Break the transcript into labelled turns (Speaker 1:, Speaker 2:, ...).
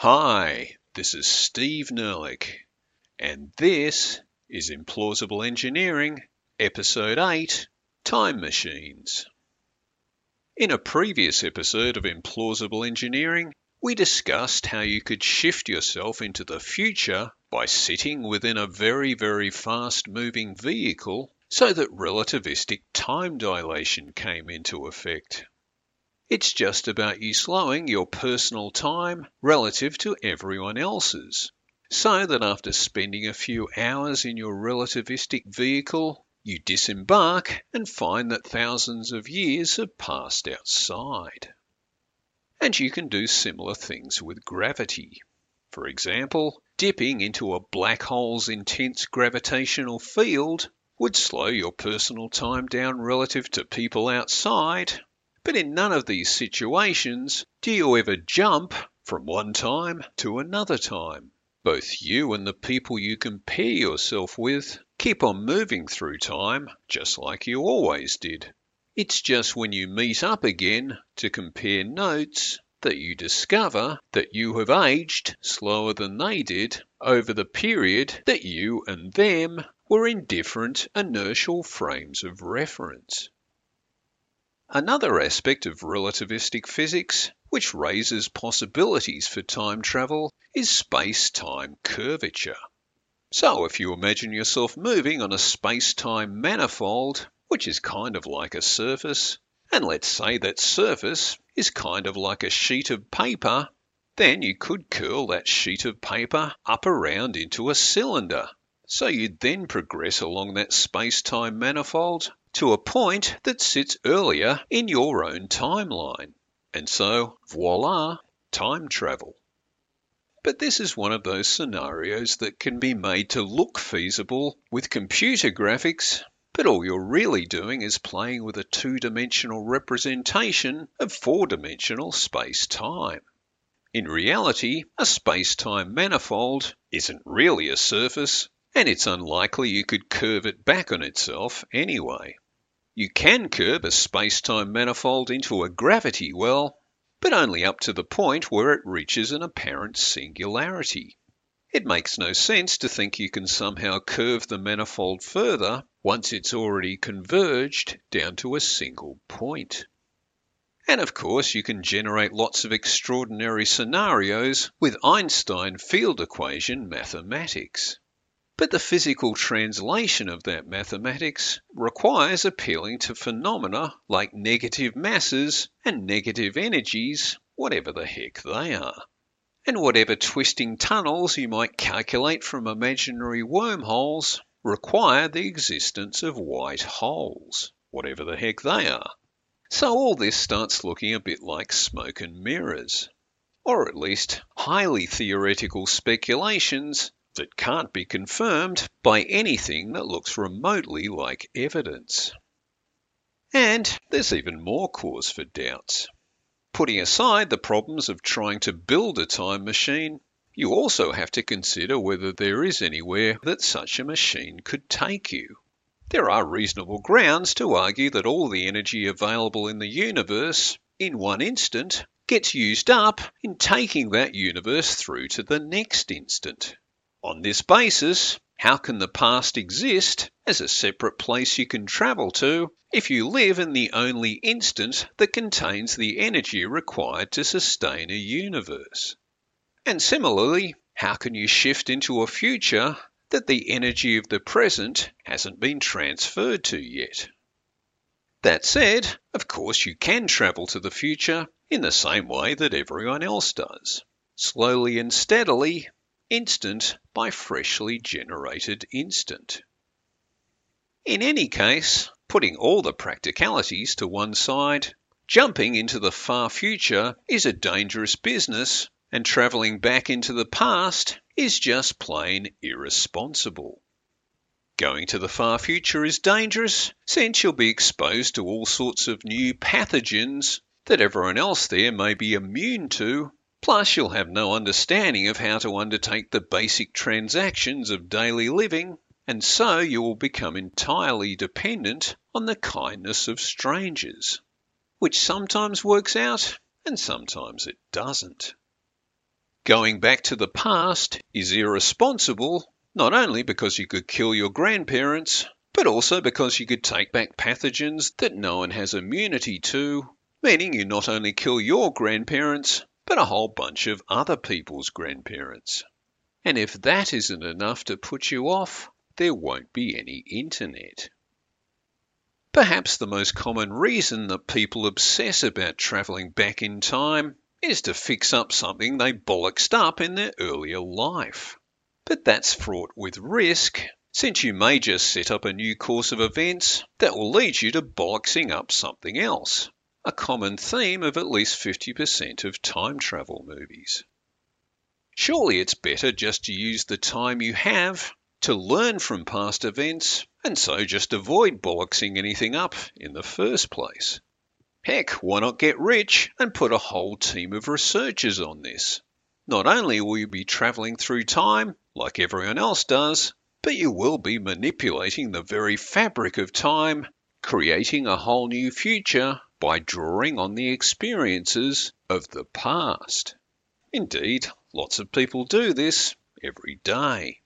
Speaker 1: Hi, this is Steve Nerlich, and this is Implausible Engineering, Episode 8 Time Machines. In a previous episode of Implausible Engineering, we discussed how you could shift yourself into the future by sitting within a very, very fast moving vehicle so that relativistic time dilation came into effect. It's just about you slowing your personal time relative to everyone else's, so that after spending a few hours in your relativistic vehicle, you disembark and find that thousands of years have passed outside. And you can do similar things with gravity. For example, dipping into a black hole's intense gravitational field would slow your personal time down relative to people outside, but in none of these situations do you ever jump from one time to another time. Both you and the people you compare yourself with keep on moving through time just like you always did. It's just when you meet up again to compare notes that you discover that you have aged slower than they did over the period that you and them were in different inertial frames of reference. Another aspect of relativistic physics which raises possibilities for time travel is space-time curvature. So if you imagine yourself moving on a space-time manifold, which is kind of like a surface, and let's say that surface is kind of like a sheet of paper, then you could curl that sheet of paper up around into a cylinder so you'd then progress along that space-time manifold to a point that sits earlier in your own timeline. And so, voila, time travel. But this is one of those scenarios that can be made to look feasible with computer graphics, but all you're really doing is playing with a two-dimensional representation of four-dimensional space-time. In reality, a space-time manifold isn't really a surface, and it's unlikely you could curve it back on itself anyway. You can curve a space-time manifold into a gravity well, but only up to the point where it reaches an apparent singularity. It makes no sense to think you can somehow curve the manifold further once it's already converged down to a single point. And of course, you can generate lots of extraordinary scenarios with Einstein field equation mathematics. But the physical translation of that mathematics requires appealing to phenomena like negative masses and negative energies, whatever the heck they are. And whatever twisting tunnels you might calculate from imaginary wormholes require the existence of white holes, whatever the heck they are. So all this starts looking a bit like smoke and mirrors, or at least highly theoretical speculations that can't be confirmed by anything that looks remotely like evidence. And there's even more cause for doubts. Putting aside the problems of trying to build a time machine, you also have to consider whether there is anywhere that such a machine could take you. There are reasonable grounds to argue that all the energy available in the universe in one instant gets used up in taking that universe through to the next instant. On this basis, how can the past exist as a separate place you can travel to if you live in the only instant that contains the energy required to sustain a universe? And similarly, how can you shift into a future that the energy of the present hasn't been transferred to yet? That said, of course you can travel to the future in the same way that everyone else does. Slowly and steadily instant by freshly generated instant. In any case, putting all the practicalities to one side, jumping into the far future is a dangerous business, and travelling back into the past is just plain irresponsible. Going to the far future is dangerous since you'll be exposed to all sorts of new pathogens that everyone else there may be immune to Plus, you'll have no understanding of how to undertake the basic transactions of daily living, and so you will become entirely dependent on the kindness of strangers, which sometimes works out and sometimes it doesn't. Going back to the past is irresponsible, not only because you could kill your grandparents, but also because you could take back pathogens that no one has immunity to, meaning you not only kill your grandparents, but a whole bunch of other people's grandparents. And if that isn't enough to put you off, there won't be any internet. Perhaps the most common reason that people obsess about travelling back in time is to fix up something they bollocksed up in their earlier life. But that's fraught with risk, since you may just set up a new course of events that will lead you to bollocksing up something else, a common theme of at least 50% of time travel movies. Surely it's better just to use the time you have to learn from past events and so just avoid bollocksing anything up in the first place. Heck, why not get rich and put a whole team of researchers on this? Not only will you be travelling through time like everyone else does, but you will be manipulating the very fabric of time, creating a whole new future by drawing on the experiences of the past. Indeed, lots of people do this every day.